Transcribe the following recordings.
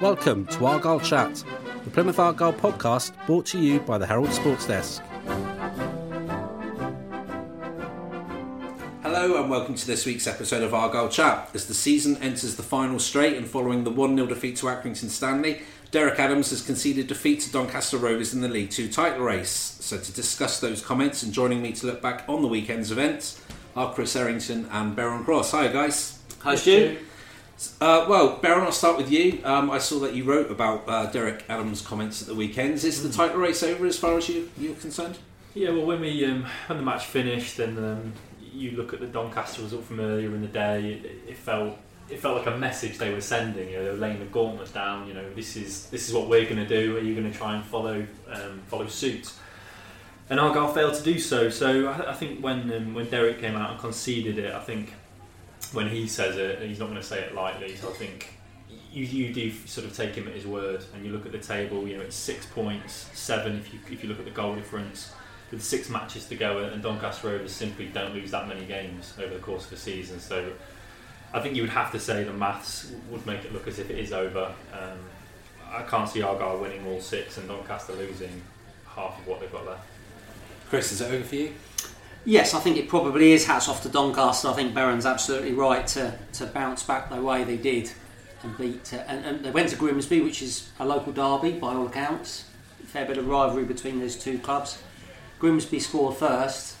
Welcome to Argyle Chat, the Plymouth Argyle podcast brought to you by the Herald Sports Desk. Hello and welcome to this week's episode of Argyle Chat. As the season enters the final straight and following the 1 0 defeat to Accrington Stanley, Derek Adams has conceded defeat to Doncaster Rovers in the League Two title race. So, to discuss those comments and joining me to look back on the weekend's events are Chris Errington and Baron Cross. Hi, guys. Hi, Stu. Uh, well, Baron, I'll start with you. Um, I saw that you wrote about uh, Derek Adams' comments at the weekend. Is the title race over as far as you, you're concerned? Yeah, well, when we um, when the match finished, and um, you look at the Doncaster result from earlier in the day, it, it, felt it felt like a message they were sending. You know, they were laying the gauntlet down. You know, this is this is what we're going to do. Are you going to try and follow um, follow suit? And Argyle failed to do so. So I, I think when um, when Derek came out and conceded it, I think when he says it, he's not going to say it lightly. So I think you, you do sort of take him at his word, and you look at the table. You know, it's six points, seven if you if you look at the goal difference. With six matches to go, and Doncaster Rovers simply don't lose that many games over the course of the season. So I think you would have to say the maths would make it look as if it is over. Um, I can't see Argyle winning all six and Doncaster losing half of what they've got left. Chris, is it over for you? Yes, I think it probably is. Hats off to Doncaster. I think Baron's absolutely right to, to bounce back the way they did and beat. Uh, and, and, they went to Grimsby, which is a local derby by all accounts. A fair bit of rivalry between those two clubs. Grimsby scored first.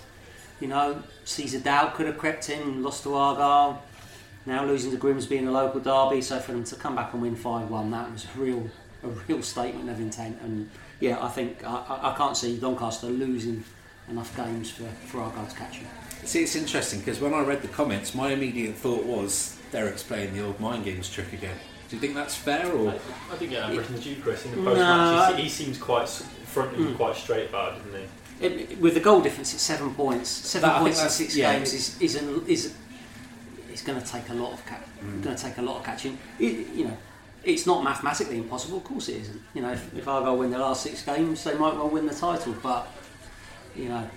You know, Caesar Dow could have crept in lost to Argyle. Now losing to Grimsby in a local derby, so for them to come back and win five one, that was a real, a real statement of intent. And yeah, I think I, I can't see Doncaster losing enough games for, for Argyle to catch him. See, it's interesting because when I read the comments, my immediate thought was Derek's playing the old mind games trick again. Do you think that's fair, or I, I think yeah, Britain the due Chris in the post match. No, he, he seems quite front and mm. quite straight about it, doesn't he? It, with the goal difference, it's seven points. Seven that, points in six yeah, games is is, an, is it's going to take a lot of ca- mm. going to take a lot of catching. It, you know, it's not mathematically impossible. Of course, it isn't. You know, if, if Argyle win their last six games, they might well win the title. But you know,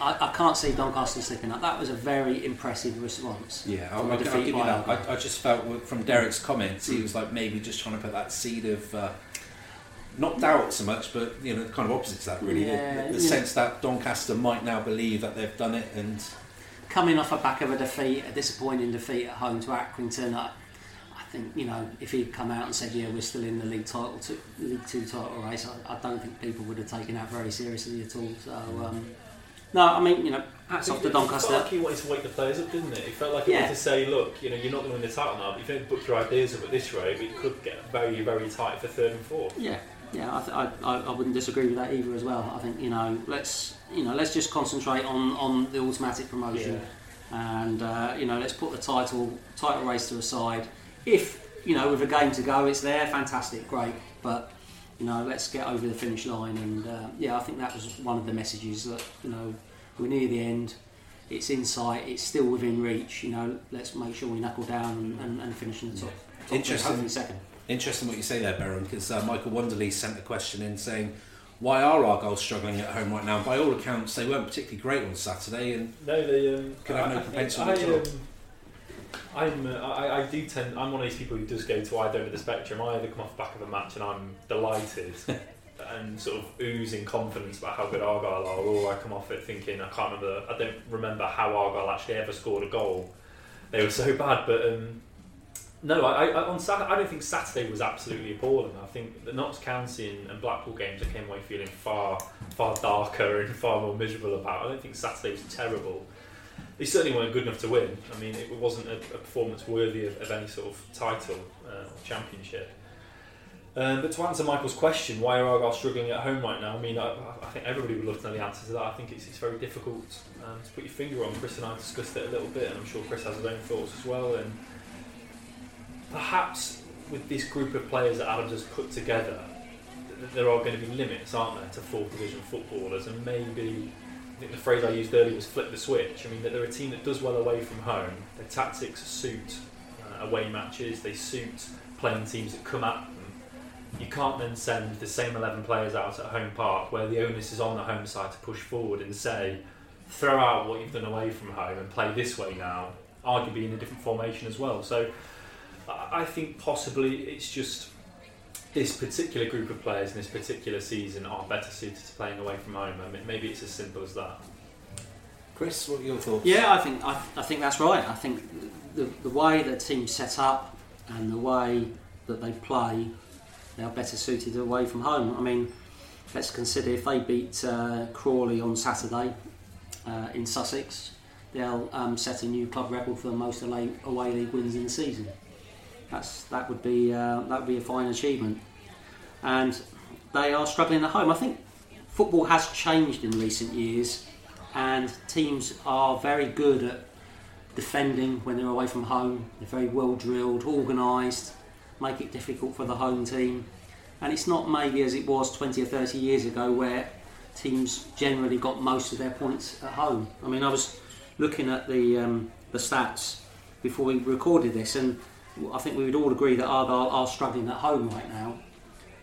I, I can't see Doncaster slipping up. That was a very impressive response. Yeah, I'll, I'll give you that. I, I, just felt from Derek's comments, he was like maybe just trying to put that seed of. Uh, not doubt so much, but you know, kind of opposite to that, really. Yeah, the, the sense that Doncaster might now believe that they've done it, and coming off a back of a defeat, a disappointing defeat at home to Accrington, I think you know if he'd come out and said, "Yeah, we're still in the league title, two, league two title race," I, I, don't think people would have taken that very seriously at all. So. Um, no, I mean, you know, hats off to Doncaster. It felt like he wanted to wake the players up, didn't it? It felt like he yeah. wanted to say, look, you know, you're not going to win the title now, but if you don't book your ideas up at this rate, it could get very, very tight for third and fourth. Yeah, yeah, I, th- I, I, wouldn't disagree with that either as well. I think, you know, let's, you know, let's just concentrate on, on the automatic promotion. Yeah. And, uh, you know, let's put the title, title race to a side. If, you know, with a game to go, it's there, fantastic, great. But you know, let's get over the finish line. And uh, yeah, I think that was one of the messages that you know we're near the end. It's in sight. It's still within reach. You know, let's make sure we knuckle down and, and, and finish in the top. Top Interesting. Second. Interesting what you say there, Baron, because uh, Michael Wonderly sent a question in saying, "Why are Argyle struggling at home right now?" By all accounts, they weren't particularly great on Saturday, and no, they um, could have no propensity at all. I'm, uh, I, I do tend. I'm one of these people who does go to either end of the spectrum. I either come off the back of a match and I'm delighted and sort of oozing confidence about how good Argyle are, or I come off it thinking I can't remember. I don't remember how Argyle actually ever scored a goal. They were so bad, but um, no, I, I, on Saturday, I don't think Saturday was absolutely appalling. I think the Notts County and, and, Blackpool games I came away feeling far, far darker and far more miserable about. I don't think Saturday was terrible they certainly weren't good enough to win. I mean, it wasn't a, a performance worthy of, of, any sort of title uh, or championship. Um, but to answer Michael's question, why are Argyle struggling at home right now? I mean, I, I think everybody would love to know the answer to that. I think it's, it's very difficult um, to put your finger on. Chris and I discussed it a little bit, and I'm sure Chris has his own thoughts as well. And perhaps with this group of players that Adams has put together, th- there are going to be limits, aren't there, to fourth division footballers, and maybe. Think the phrase I used earlier was flip the switch. I mean, that they're a team that does well away from home. Their tactics suit uh, away matches. They suit playing teams that come at them. You can't then send the same 11 players out at home park where the onus is on the home side to push forward and say, throw out what you've done away from home and play this way now, arguably in a different formation as well. So I think possibly it's just this particular group of players in this particular season are better suited to playing away from home. I mean, maybe it's as simple as that. Chris, what are your thoughts? Yeah, I think I, I think that's right. I think the the way the team's set up and the way that they play, they are better suited away from home. I mean, let's consider if they beat uh, Crawley on Saturday uh, in Sussex, they'll um, set a new club record for the most away, away league wins in the season. That's that would be uh, that would be a fine achievement, and they are struggling at home. I think football has changed in recent years, and teams are very good at defending when they're away from home. They're very well drilled, organised, make it difficult for the home team. And it's not maybe as it was 20 or 30 years ago where teams generally got most of their points at home. I mean, I was looking at the, um, the stats before we recorded this, and I think we would all agree that Argyle are struggling at home right now.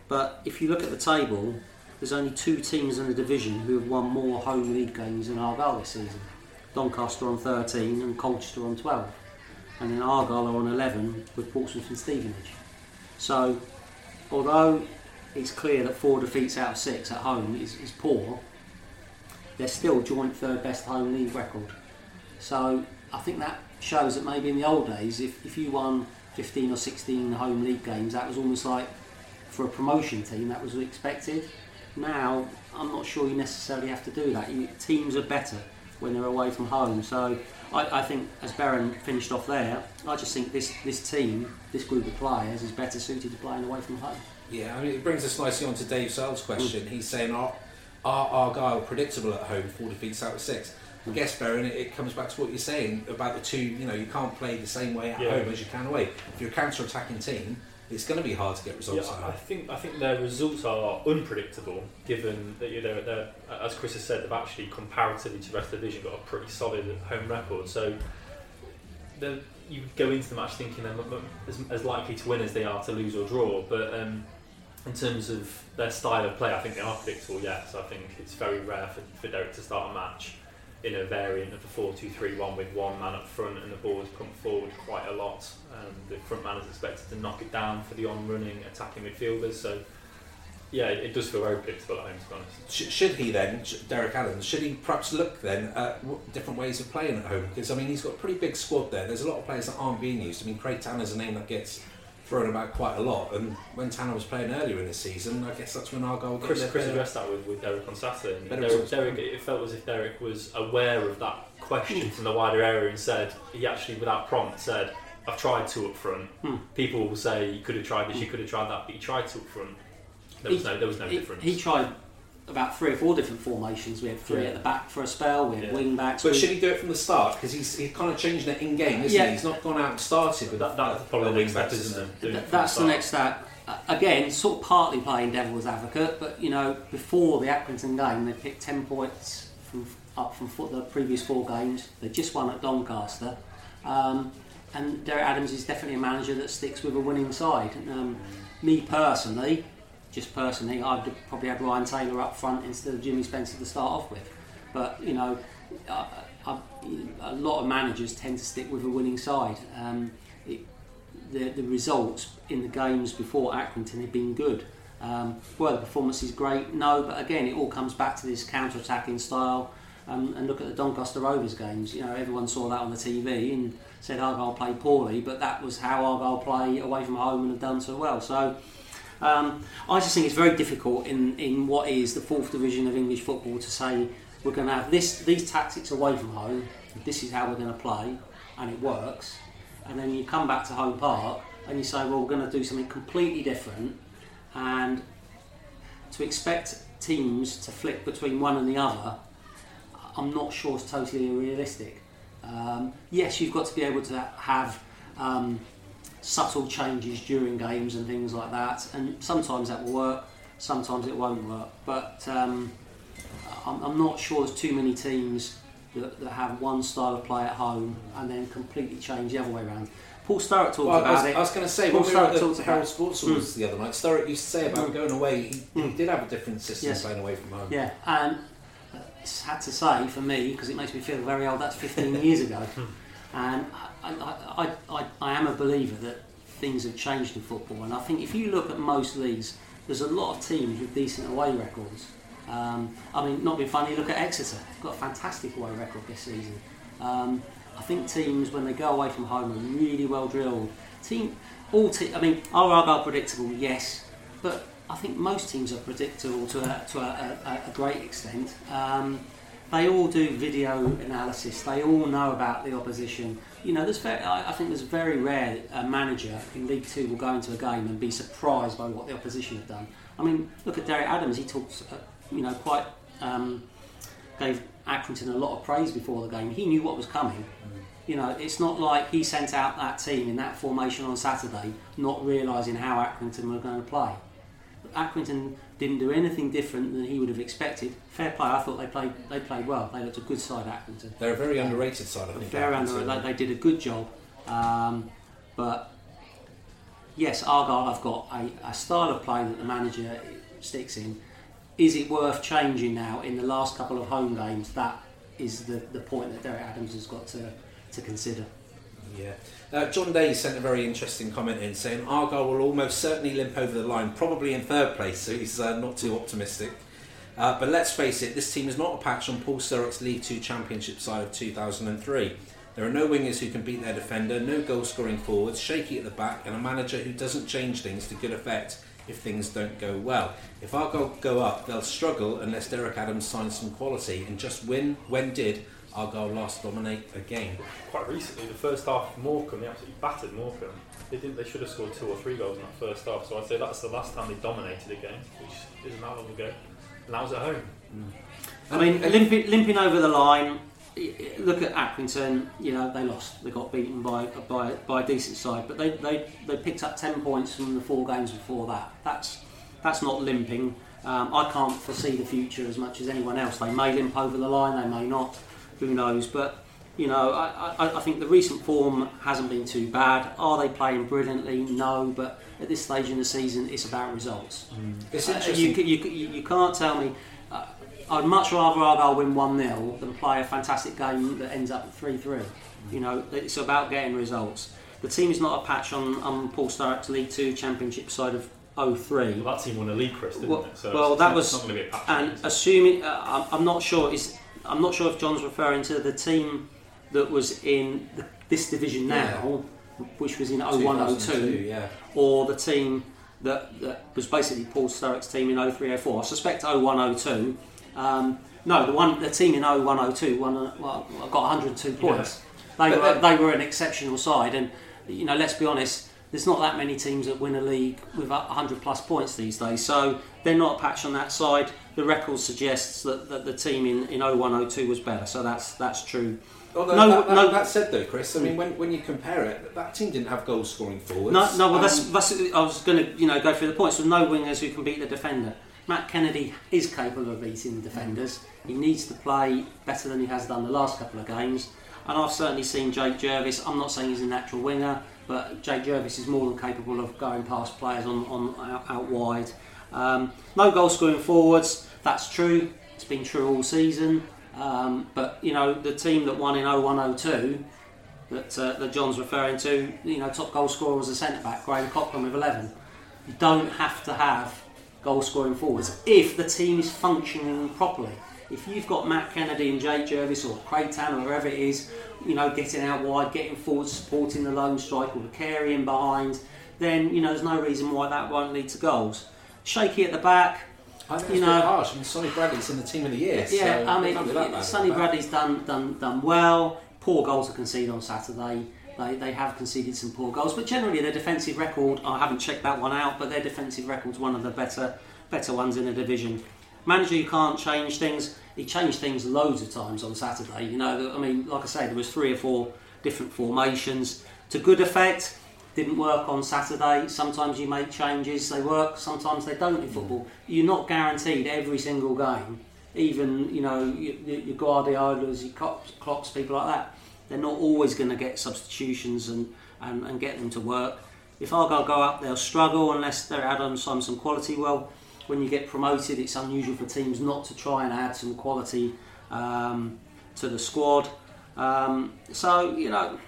But if you look at the table, there's only two teams in the division who have won more home league games than Argyle this season. Doncaster on 13 and Colchester on 12. And then Argyle are on 11 with Portsmouth and Stevenage. So, although it's clear that four defeats out of six at home is, is poor, they're still joint third best home league record. So, I think that shows that maybe in the old days, if, if you won 15 or 16 home league games, that was almost like for a promotion team, that was expected. Now, I'm not sure you necessarily have to do that. You, teams are better when they're away from home. So I, I think, as Baron finished off there, I just think this, this team, this group of players, is better suited to playing away from home. Yeah, I mean, it brings us nicely on to Dave Searle's question. Mm. He's saying, are, are Argyle predictable at home, four defeats out of six? Guess, Baron, it, it comes back to what you're saying about the two, you know, you can't play the same way at Yeah. home as you can away. If you're a counter-attacking team, it's going to be hard to get Yeah, results out I I think I think their results are unpredictable, given that you know they're, as Chris has said, they've actually comparatively to the rest of the division got a pretty solid home record. So you go into the match thinking they're as, as likely to win as they are to lose or draw. But um, in terms of their style of play, I think they are predictable. Yes, I think it's very rare for, for Derek to start a match in a variant of the 4-2-3-1 with one man up front and the ball is pumped forward quite a lot. Um, the front man is expected to knock it down for the on-running attacking midfielders. So yeah, it, it does feel very predictable at home, to be honest. Sh- should he then, Derek Adams, should he perhaps look then at different ways of playing at home? Because I mean, he's got a pretty big squad there. There's a lot of players that aren't being used. I mean, Craig Tanner's a name that gets thrown about quite a lot. And when Tanner was playing earlier in the season, I guess that's when Argyle got Chris, Chris player- addressed that with, with Derek on Saturday. Derek. Derek, it felt as if Derek was aware of that question from the wider area and said, he actually, without prompt, said, I've tried two up front. Hmm. People will say, you could have tried this, you could have tried that, but you tried two up front. There was He- no, there was no he, difference. he tried about three or four different formations. We had three Yeah. at the back for a spell, we had Yeah. wing backs. But we- should he do it from the start? Because he's, he's kind of changing it in game, isn't Yeah. he? He's not gone out and started with that, that's probably a the next wing-back step, isn't it? Doing Th- that's the start. next step. Uh, again, sort of partly playing devil's advocate, but you know, before the Accrington game, they picked ten points from up from foot the previous four games. They just won at Doncaster, um, and Derek Adams is definitely a manager that sticks with a winning side. Um, me personally, just personally, I'd probably have Ryan Taylor up front instead of Jimmy Spencer to start off with. But you know, I, I, a lot of managers tend to stick with a winning side. Um, it, the, the results in the games before Accrington had been good. Um, were the performances great? No, but again, it all comes back to this counter-attacking style. Um, and look at the Doncaster Rovers games. You know, everyone saw that on the TV and said Argyle played poorly, but that was how Argyle play away from home and have done so well. So. Um, I just think it's very difficult in, in what is the fourth division of English football to say we're going to have this these tactics away from home. This is how we're going to play, and it works. And then you come back to home park and you say, well, we're going to do something completely different. And to expect teams to flick between one and the other, I'm not sure it's totally realistic. Um, yes, you've got to be able to have um, subtle changes during games and things like that. And sometimes that will work, sometimes it won't work. But um, I'm, I'm not sure there's too many teams that, that have one style of play at home and then completely change the other way around. Paul Sturrock talked Well, I about was, it. I was going to say, Paul when we were Sturrock at the about- Sports Awards the other night, Sturrock used to say about Mm. going away, he, he Mm. did have a different system Yes. playing away from home. Yeah, and it's had to say for me because it makes me feel very old. That's 15 years ago, and I, I, I, am a believer that things have changed in football. And I think if you look at most leagues, there's a lot of teams with decent away records. Um, I mean, not being funny, look at Exeter. Got a fantastic away record this season. Um, I think teams when they go away from home are really well drilled. Team, all te- I mean, are Argyle predictable? Yes, but I think most teams are predictable to a, to a, a, a great extent. Um, they all do video analysis. They all know about the opposition. You know, there's very, I think there's very rare a manager in League Two will go into a game and be surprised by what the opposition have done. I mean, look at Derek Adams. He talks, uh, you know, quite um, gave Accrington a lot of praise before the game. He knew what was coming. You know, it's not like he sent out that team in that formation on Saturday, not realising how Accrington were going to play. Accrington didn't do anything different than he would have expected. Fair play. I thought they played. They played well. They looked a good side, Accrington. They're a very underrated side, I think. Fair under. Accrington. They, they did a good job. Um, but yes, Argyle have got a, a style of play that the manager sticks in. Is it worth changing now in the last couple of home games? That is the, the point that Derek Adams has got to, to consider. Yeah. Uh, John Day sent a very interesting comment in saying Argyle will almost certainly limp over the line, probably in third place, so he's uh, not too optimistic. Uh, but let's face it, this team is not a patch on Paul Sturrock's League Two Championship side of 2003. There are no wingers who can beat their defender, no goal scoring forwards, shaky at the back, and a manager who doesn't change things to good effect if things don't go well. If Argyle go up, they'll struggle unless Derek Adams signs some quality, and just win when did Argyle last dominate a game? Quite recently, the first half, Morecambe, they absolutely battered Morecambe. They didn't. They should have scored two or three goals in that first half. So I'd say that's the last time they dominated a game, which isn't that long ago. And that was at home. I mean, limping, limping over the line. y- y- Look at Accrington. You know they lost. They got beaten by by, by a decent side, but they, they, they picked up ten points from the four games before that. That's that's not limping. Um, I can't foresee the future as much as anyone else. They may limp over the line. They may not. Who knows? But you know, I, I, I think the recent form hasn't been too bad. Are they playing brilliantly? No, but at this stage in the season, it's about results. It's Uh, interesting. you, you, you, you can't tell me. Uh, I'd much rather Argyle win 1 0 than play a fantastic game that ends up 3 3. You know, it's about getting results. The team is not a patch on, on Paul Sturrock's League 2 Championship side of 03. Well, that team won a league, Chris, didn't Well- it? So well, it's that was- not going to be a patch. And assuming, uh, I'm, I'm not sure is I'm not sure if John's referring to the team that was in the, this division now, which was in 0102 2002, yeah. or the team that, that was basically Paul Sturrock's team in 0304. I suspect 0102. Um, no, the one the team in 0102 won. uh, Well, got 102 points. They But were then- they were an exceptional side, and you know, let's be honest. There's not that many teams that win a league with 100 plus points these days, so they're not a patch on that side. The record suggests that, that the team in, in 0102 was better, so that's that's true. Although No, that, that, no- that said though, Chris, I mean, when, when you compare it, that team didn't have goal scoring forwards. No, no. Well, that's, Um, that's I was going to you know go through the points. With no wingers who can beat the defender. Matt Kennedy is capable of beating the defenders. He needs to play better than he has done the last couple of games. And I've certainly seen Jake Jervis. I'm not saying he's a natural winger, but Jake Jervis is more than capable of going past players on, on out, out wide. Um, no goal scoring forwards. That's true. It's been true all season. Um, but you know the team that won in 0102 that, uh, that John's referring to, you know, top goal scorer was a centre back, Graham Coughlan with 11. You don't have to have goal scoring forwards if the team is functioning properly. If you've got Matt Kennedy and Jake Jervis or Craig Tanner, or wherever it is, you know, getting out wide, getting forward, supporting the lone striker Carey in behind, then, you know, there's no reason why that won't lead to goals. Shaky at the back, I think you know- harsh. I mean, Sonny Bradley's in the team of the year. yeah, so I it can't be that mean, bad Sonny. Bradley's done done done well. Poor goals to conceded on Saturday. They, they have conceded some poor goals, but generally their defensive record. I haven't checked that one out, but their defensive record's one of the better better ones in the division. Manager, you can't change things. He changed things loads of times on Saturday. You know, I mean, like I say, there was three or four different formations to good effect. Didn't work on Saturday. Sometimes you make changes, they work. Sometimes they don't in football. You're not guaranteed every single game. Even you know your, Guardiolas, your Klopps, Klopps, people like that. They're not always going to get substitutions and, and, and get them to work. If Argyle go up, they'll struggle unless they're adding some some quality. Well, when you get promoted, it's unusual for teams not to try and add some quality um, to the squad. Um, so you know,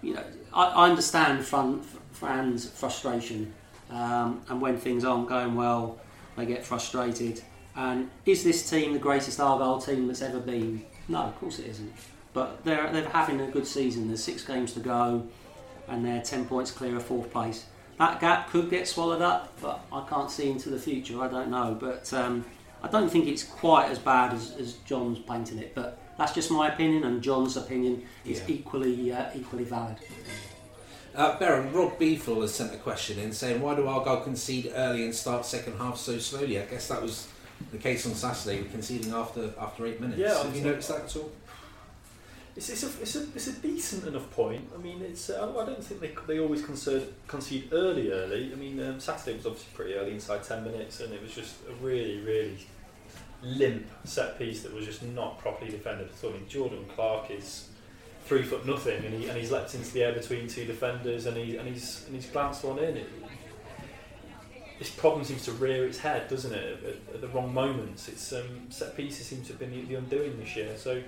you know, I, I understand fran, fans' frustration, um, and when things aren't going well, they get frustrated. And is this team the greatest Argyle team that's ever been? No, of course it isn't. But they're they're having a good season. There's six games to go, and they're ten points clear of fourth place. That gap could get swallowed up, but I can't see into the future. I don't know, but um, I don't think it's quite as bad as, as John's painting it. But that's just my opinion, and John's opinion is Yeah. equally uh, equally valid. Uh, Baron, Rob Beefle has sent a question in saying, why do Argyle concede early and start second half so slowly? I guess that was the case on Saturday, conceding after after eight minutes. Yeah, Have you noticed that at all? It's, it's, a, it's, a, it's a decent enough point. I mean, it's uh, I don't think they, they always concede, concede early, early. I mean, um, Saturday was obviously pretty early, inside 10 minutes, and it was just a really, really limp set piece that was just not properly defended. I mean, Jordan Clark is three foot nothing, and, he, and he's leapt into the air between two defenders, and, he, and, he's, and he's glanced one in. It, this problem seems to rear its head, doesn't it, at, at the wrong moments. It's um, set pieces seem to have been the, the undoing this year. So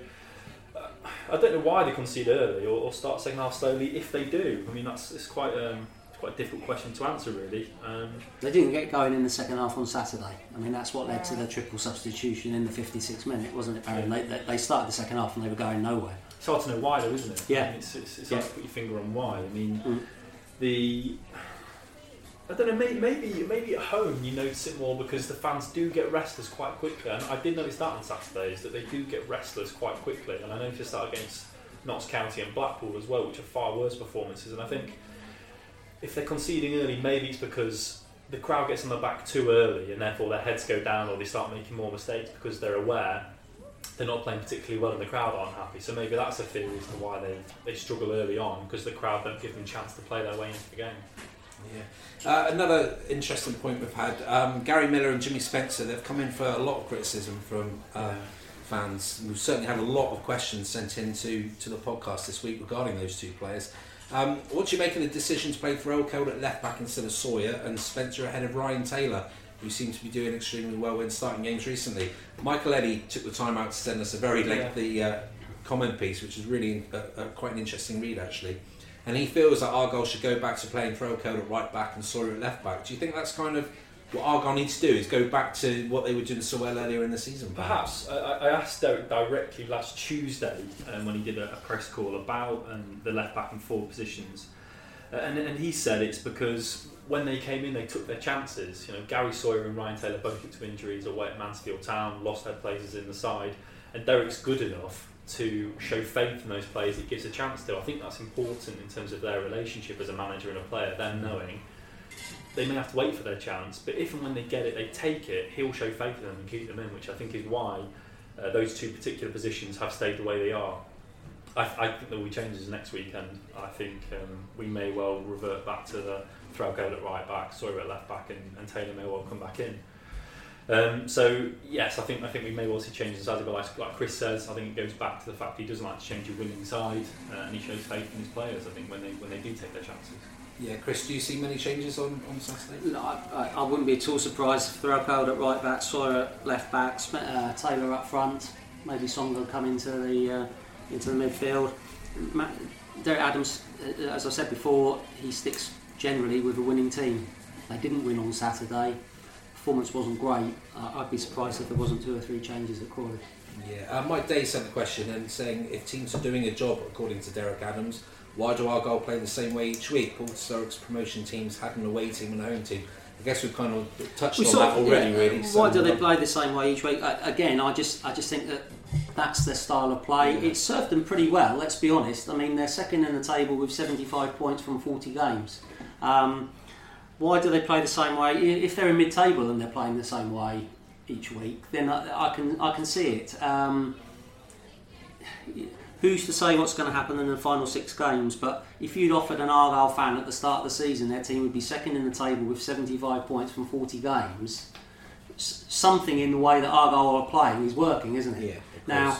uh, I don't know why they concede early or, or start second half slowly. If they do, I mean that's it's quite um, it's quite a difficult question to answer really. Um, They didn't get going in the second half on Saturday. I mean, that's what led to the triple substitution in the 56th minute, wasn't it, Baron? They, they, they started the second half and they were going nowhere. it's hard to know why though, isn't it? Yeah. I mean, it's, it's, it's Yeah. hard to put your finger on why. I mean, Mm. the I don't know. Maybe, maybe maybe at home you notice it more because the fans do get restless quite quickly, and I did notice that on Saturdays that they do get restless quite quickly, and I noticed that against Notts County and Blackpool as well, which are far worse performances. And I think if they're conceding early, maybe it's because the crowd gets on the back too early, and therefore their heads go down, or they start making more mistakes because they're aware they're not playing particularly well, and the crowd aren't happy. So maybe that's a theory as to why they they struggle early on because the crowd don't give them a chance to play their way into the game. Yeah. Uh, another interesting point we've had um, Gary Miller and Jimmy Spencer, they've come in for a lot of criticism from uh, fans. We've certainly had a lot of questions sent in to, to the podcast this week regarding those two players. Um, what do you make of the decision to play Threlkeld at left back instead of Sawyer and Spencer ahead of Ryan Taylor, who seems to be doing extremely well when starting games recently? Michael Eddy took the time out to send us a very Yeah. lengthy uh, comment piece, which is really uh, uh, quite an interesting read actually. And he feels that Argyle should go back to playing Threlkeld at right back and Sawyer at left back. Do you think that's kind of what Argyle needs to do? Is go back to what they were doing so well earlier in the season? Perhaps. I, I asked Derek directly last Tuesday um, when he did a, a press call about um, the left back and forward positions. Uh, and, and he said it's because when they came in, they took their chances. You know, Gary Sawyer and Ryan Taylor both to injuries away at Mansfield Town, lost their places in the side. And Derek's good enough to show faith in those players it gives a chance to. I think that's important in terms of their relationship as a manager and a player, them knowing they may have to wait for their chance, but if and when they get it, they take it, he'll show faith in them and keep them in, which I think is why uh, those two particular positions have stayed the way they are. I, I think there will be changes next weekend. I think um, we may well revert back to the Threlkeld at right back, Sawyer at left back, and, and Taylor may well come back in. Um, so yes, I think I think we may well see changes as but like, like Chris says, I think it goes back to the fact he doesn't like to change a winning side, uh, and he shows faith in his players. I think when they when they do take their chances. Yeah, Chris, do you see many changes on, on Saturday? No, I, I, wouldn't be at all surprised if Threlkeld at right back, Sawyer at left back, uh, Taylor up front, maybe Songo come into the uh, into the midfield. Ma- Derek Adams, uh, as I said before, he sticks generally with a winning team. They didn't win on Saturday. Performance wasn't great. Uh, I'd be surprised if there wasn't two or three changes at Crawley. Yeah, uh, Mike Day sent the question and saying if teams are doing a job according to Derek Adams, why do Argyle play the same way each week? Paul Sturrock's promotion teams had an away team and a home team. I guess we've kind of touched We on that of- already, yeah, really. Why so- do they play the same way each week? Uh, again, I just I just think that that's their style of play. Yeah. It served them pretty well. Let's be honest. I mean, they're second in the table with 75 points from 40 games. Um, why do they play the same way? If they're in mid-table and they're playing the same way each week, then I, I can I can see it. Um, who's to say what's going to happen in the final six games? But if you'd offered an Argyle fan at the start of the season, their team would be second in the table with 75 points from 40 games. S- something in the way that Argyle are playing is working, isn't it? Yeah, Now,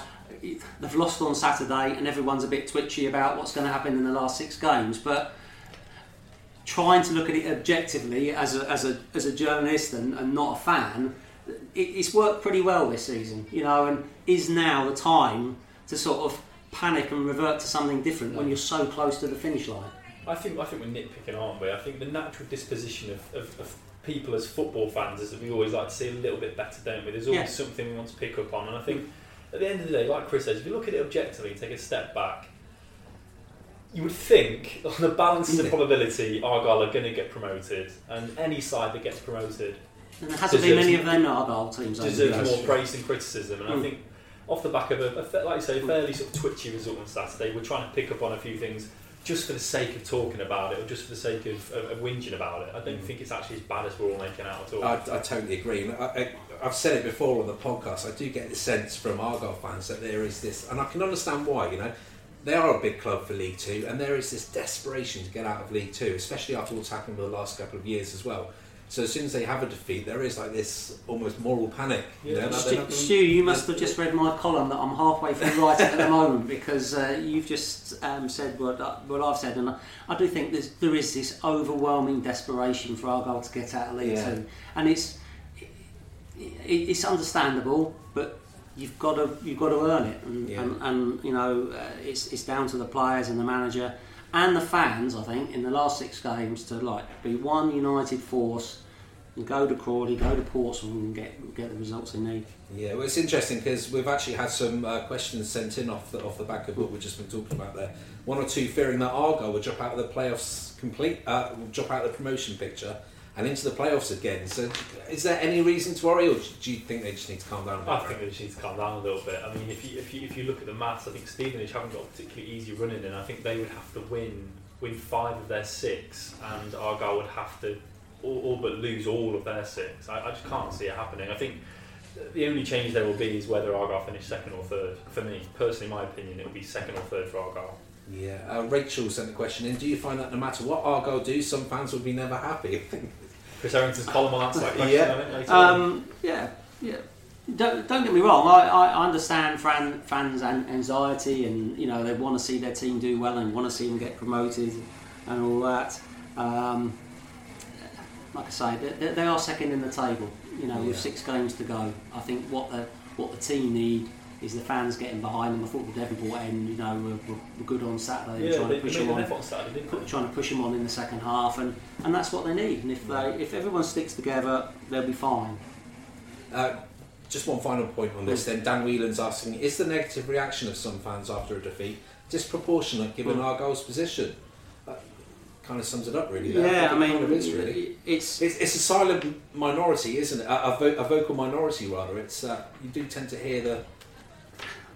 they've lost on Saturday, and everyone's a bit twitchy about what's going to happen in the last six games. But trying to look at it objectively as a, as a, as a journalist and, and not a fan, it, it's worked pretty well this season, you know, and is now the time to sort of panic and revert to something different when you're so close to the finish line. I think I think we're nitpicking, aren't we? I think the natural disposition of, of, of people as football fans is that we always like to see a little bit better, don't we? There's always Yeah. something we want to pick up on, and I think at the end of the day, like Chris says, if you look at it objectively take a step back, you would think on the balance of probability, Argyle are going to get promoted, and any side that gets promoted And there hasn't been Deserves- many of them Argyle teams deserves more praise than criticism. And I Mm. think off the back of a, a like you say, a fairly sort of twitchy result on Saturday, we're trying to pick up on a few things just for the sake of talking about it, or just for the sake of, of, of whinging about it. I don't mm. think it's actually as bad as we're all making out at all. I, I totally agree. I, I've said it before on the podcast. I do get the sense from Argyle fans that there is this, and I can understand why. You know, they are a big club for League Two, and there is this desperation to get out of League Two, especially after what's happened with the last couple of years as well. So as soon as they have a defeat, there is like this almost moral panic. You know, that they're Stu, not gonna- Stu, you must have just read my column that I'm halfway through writing at the moment because uh, you've just um, said what, I- what I've said, and I, I do think there's, there is this overwhelming desperation for Argyle to get out of League Yeah. Two, and it's it, it's understandable, but you've got to you've got to earn it, and, Yeah. and, and you know uh, it's it's down to the players and the manager and the fans. I think in the last six games to like be one united force. And go to Crawley, go to Portsmouth, and get get the results they need. Yeah, well, it's interesting because we've actually had some uh, questions sent in off the off the back of what we've just been talking about there. One or two fearing that Argyle will drop out of the playoffs complete, uh, drop out of the promotion picture and into the playoffs again. So, is there any reason to worry, or do you think they just need to calm down? A bit? I think they just need to calm down a little bit. I mean, if you, if you, if you look at the maths, I think Stevenage haven't got a particularly easy running, and I think they would have to win win five of their six, and Argyle would have to all, all but lose all of their six. I, I just can't see it happening. I think the only change there will be is whether Argyle finish second or third. For me, personally, my opinion, it will be second or third for Argyle. Yeah, uh, Rachel sent a question in. Do you find that no matter what Argyle do, some fans will be never happy? Chris Errington's column will answer that question. Yeah. I think, later. Um, yeah, yeah. Don't, don't get me wrong. I, I understand fan, fans' an- anxiety, and you know they want to see their team do well and want to see them get promoted and all that. Um, like I say, they, they are second in the table. You know, with six games to go. I think what the what the team need is the fans getting behind them. I thought the Devonport end, you know, were, were, were good on Saturday. yeah, trying they, to push them on on Saturday, didn't pu- they? trying to push them on in the second half, and, and that's what they need. And if they if everyone sticks together, they'll be fine. Uh, just one final point on this. Then Dan Whelan's asking: Is the negative reaction of some fans after a defeat disproportionate given Mm. Argyle's position? That kind of sums it up, really. there. Yeah, I think mean, kind of is, really. it's It's, it's a silent minority, isn't it? A, a, vo- a vocal minority, rather. It's uh, you do tend to hear the,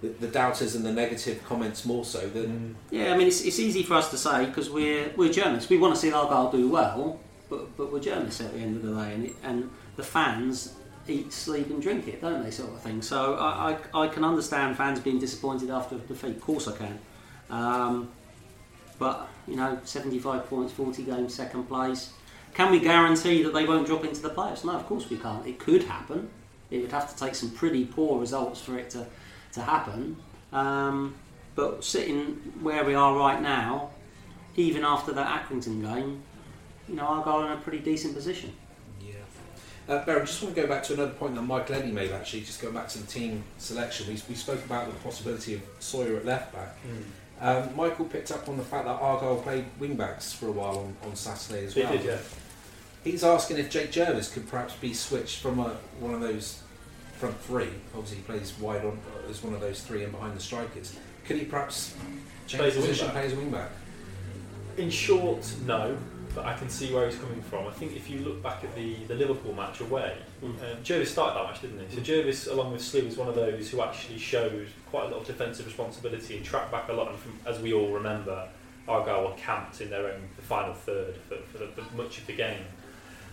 the the doubters and the negative comments more so than yeah. I mean, it's, it's easy for us to say because we're we're journalists. We want to see Argyle do well, but but we're journalists at the end of the day, and it, and the fans eat, sleep, and drink it, don't they? Sort of thing. So I, I, I can understand fans being disappointed after a defeat. Of course, I can. Um, but you know, 75 points, 40 games, second place. Can we guarantee that they won't drop into the playoffs? No, of course we can't. It could happen. It would have to take some pretty poor results for it to, to happen. Um, but sitting where we are right now, even after that Accrington game, you know, Argyle in a pretty decent position. Yeah. Uh, Barry, just want to go back to another point that Michael Eddy made actually, just going back to the team selection. We, we spoke about the possibility of Sawyer at left back. Um, Michael picked up on the fact that Argyle played wing backs for a while on, on Saturday as They well. did, yeah. He's asking if Jake Jervis could perhaps be switched from a, one of those front three. Obviously, he plays wide on as one of those three and behind the strikers. Could he perhaps change Play as a position, wing-back. play as a wing back? In short, no, but I can see where he's coming from. I think if you look back at the, the Liverpool match away, Mm. um, Jervis started that match, didn't he? So Jervis, along with Slew, is one of those who actually showed quite a lot of defensive responsibility and tracked back a lot. And from, as we all remember, Argyle were camped in their own the final third for, for, the, for much of the game.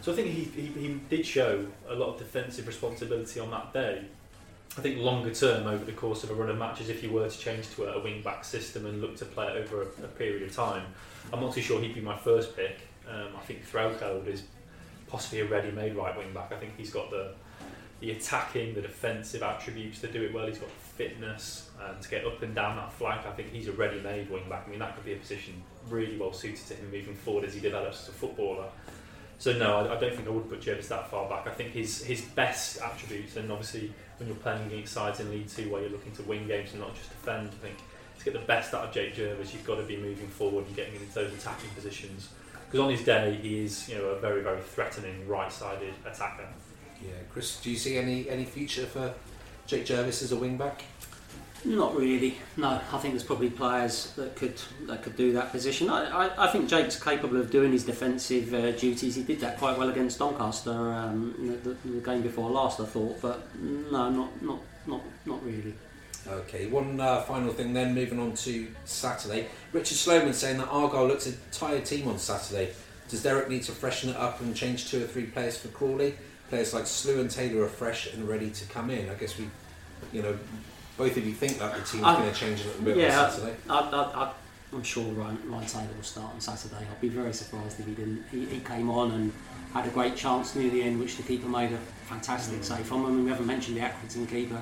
So I think he, he, he did show a lot of defensive responsibility on that day. I think longer term, over the course of a run of matches, if you were to change to a, a wing back system and look to play it over a, a period of time, I'm not too sure he'd be my first pick. Um, I think Threlkeld is possibly a ready-made right wing back. I think he's got the the attacking, the defensive attributes to do it well. He's got fitness and to get up and down that flank. I think he's a ready-made wing back. I mean, that could be a position really well suited to him moving forward as he develops as a footballer. So no, I, I don't think I would put Jervis that far back. I think his his best attributes, and obviously when you're playing against sides in League Two where you're looking to win games and not just defend, I think to get the best out of Jake Jervis, you've got to be moving forward and getting into those attacking positions. Because on his day, he is you know a very very threatening right-sided attacker. Yeah, Chris, do you see any any future for Jake Jervis as a wing back? Not really. No, I think there's probably players that could that could do that position. I, I, I think Jake's capable of doing his defensive uh, duties. He did that quite well against Doncaster um, the, the, game before last, I thought. But no, not not not not really. Okay, one uh, final thing then, moving on to Saturday. Richard Sloman saying that Argyle looks a tired team on Saturday. Does Derek need to freshen it up and change two or three players for Crawley? Players like Slew and Taylor are fresh and ready to come in. I guess we, you know, both of you think that the team's going to change a little bit yeah, on Saturday? I, I, I, I'm sure Ryan, Ryan Taylor will start on Saturday. I'd be very surprised if he didn't. He, he came on and had a great chance near the end, which the keeper made a fantastic mm. save from. I mean, we haven't mentioned the Accrington keeper,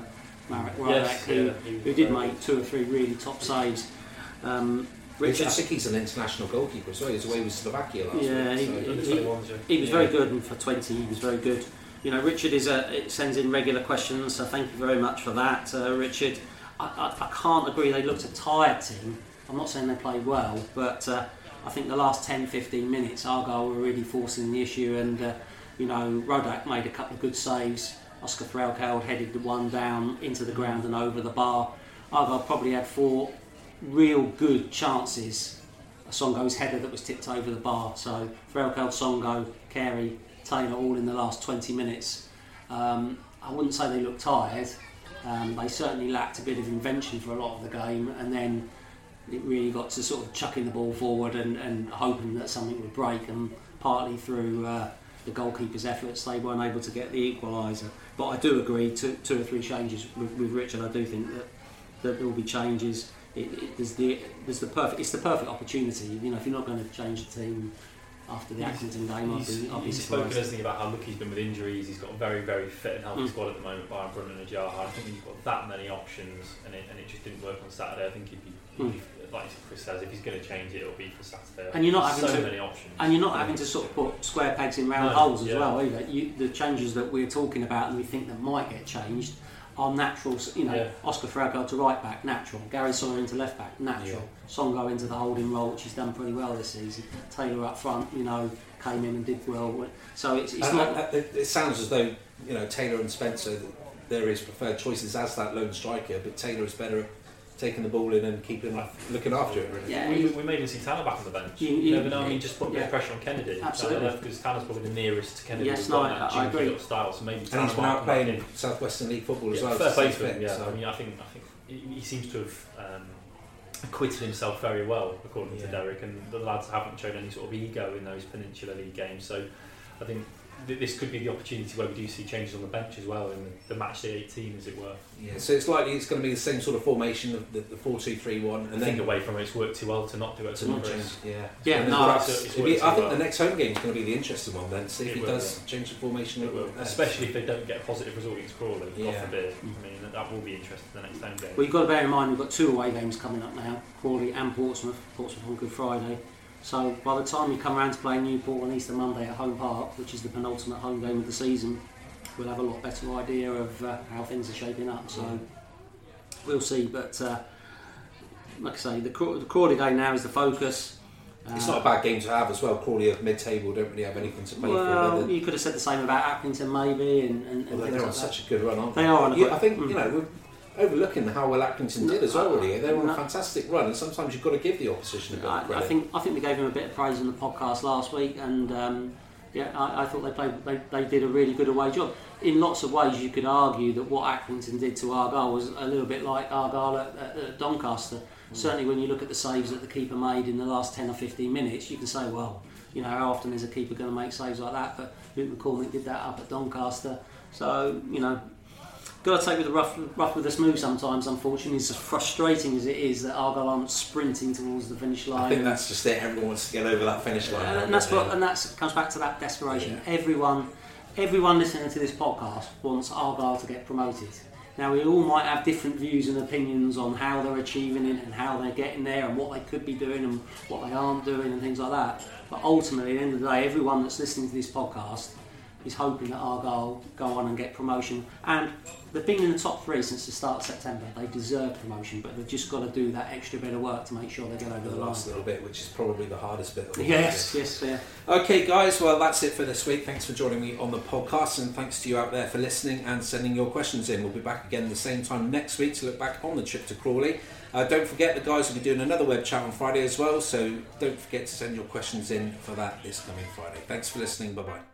Marek yes, who, yeah, who did make two or three really top saves. Um, Richard Sicky's an international goalkeeper as well. He was away with Slovakia last yeah, week. He, so. he, he, was very good, and for 20, he was very good. You know, Richard is a, sends in regular questions, so thank you very much for that, uh, Richard. I, I, I, can't agree they looked a tired team. I'm not saying they played well, but uh, I think the last 10 15 minutes, Argyle were really forcing the issue, and uh, you know, Rodak made a couple of good saves. Oscar Threlkeld headed the one down into the ground and over the bar. Argyle probably had four real good chances. Songo's header that was tipped over the bar. So Threlkeld, Songo, Carey, Taylor all in the last 20 minutes. Um, I wouldn't say they looked tired. Um, they certainly lacked a bit of invention for a lot of the game, and then it really got to sort of chucking the ball forward and, and hoping that something would break. And partly through uh, the goalkeeper's efforts, they weren't able to get the equaliser. But I do agree, two, two or three changes with, with Richard. I do think that, that there will be changes. It, it, there's the there's the perfect it's the perfect opportunity. You know, if you're not going to change the team after the game, I'd be, I'd be he's spoken he, about how lucky he's been with injuries. He's got a very very fit and healthy mm. squad at the moment. Byron Brunton and Ajar. I think he's got that many options, and it, and it just didn't work on Saturday. I think he'd be, mm. like Chris says, if he's going to change it, it'll be for Saturday. And you're not having so to, many options. And you're not having to sort of put square pegs in round no, holes as yeah. well either. You, the changes that we're talking about and we think that might get changed are natural. You know, yeah. Oscar Threlkeld to right back, natural. Gary Sawyer into left back, natural. Yeah. Songo into the holding role, which he's done pretty well this season. Taylor up front, you know, came in and did well. So it's, it's not. it sounds as though you know Taylor and Spencer. They're his preferred choices as that lone striker, but Taylor is better taking the ball in and keeping looking after it. Really. Yeah, we, we may even see Tanner back on the bench. You, you, you never know. I mean, just put a bit of pressure on Kennedy. Absolutely, because Tanner's probably the nearest to Kennedy. Yes, no, I, I agree. Style, so maybe and he's been out playing in Southwestern League football as well. Fair play to him. Yeah, so. I mean, I think I think he, seems to have. Um, acquitted himself very well, according yeah. to Derek, and the lads haven't shown any sort of ego in those Peninsula League games. So I think this could be the opportunity where we do see changes on the bench as well in the, the match day 18 as it were. Yeah so it's likely it's going to be the same sort of formation of the, the 4-2-3-1 and I then think away from it it's worked too well to not do it to not change yeah. Yeah no, perhaps, be, I think well. the next home game is going to be the interesting one then see if it he will, does yeah. change the formation especially if they don't get a positive result against Crawley yeah. God forbid. I mean that will be interesting the next home game. Well you've got to bear in mind we've got two away games coming up now Crawley and Portsmouth. Portsmouth on Good Friday so by the time you come around to play Newport on Easter Monday at Home Park, which is the penultimate home game of the season, we'll have a lot better idea of uh, how things are shaping up. So we'll see. But uh, like I say, the, the Crawley game now is the focus. It's not a bad game to have as well. Crawley are mid-table, don't really have anything to play well, for. Well, you could have said the same about Accrington maybe, and, and, well, they're on like such a good run, aren't they? They are. On yeah, I think mm. you know overlooking how well Accrington did as well. Really, they were on a fantastic run, and sometimes you've got to give the opposition a bit of credit. I think I think we gave them a bit of praise in the podcast last week, and um, yeah, I, I, thought they played they, they did a really good away job. In lots of ways, you could argue that what Accrington did to Argyle was a little bit like Argyle at, at, at Doncaster. Mm. Certainly, when you look at the saves that the keeper made in the last ten or fifteen minutes, you can say, well, you know, how often is a keeper going to make saves like that? But Luke McCormick did that up at Doncaster. So, you know, got to take with the rough, rough with the smooth sometimes. Unfortunately, it's as frustrating as it is that Argyle aren't sprinting towards the finish line. I think that's just it. Everyone wants to get over that finish line. and, and that's what, and that comes back to that desperation. Everyone, everyone listening to this podcast wants Argyle to get promoted. Now we all might have different views and opinions on how they're achieving it and how they're getting there and what they could be doing and what they aren't doing and things like that. But ultimately, at the end of the day, everyone that's listening to this podcast is hoping that Argyle go on and get promotion. And they've been in the top three since the start of September. They deserve promotion, but they've just got to do that extra bit of work to make sure they get over the the last little bit, which is probably the hardest bit. Of the Yes, yes, yeah. Okay, guys, well, that's it for this week. Thanks for joining me on the podcast, and thanks to you out there for listening and sending your questions in. We'll be back again the same time next week to look back on the trip to Crawley. Uh, don't forget, the guys will be doing another web chat on Friday as well, so don't forget to send your questions in for that this coming Friday. Thanks for listening. Bye bye.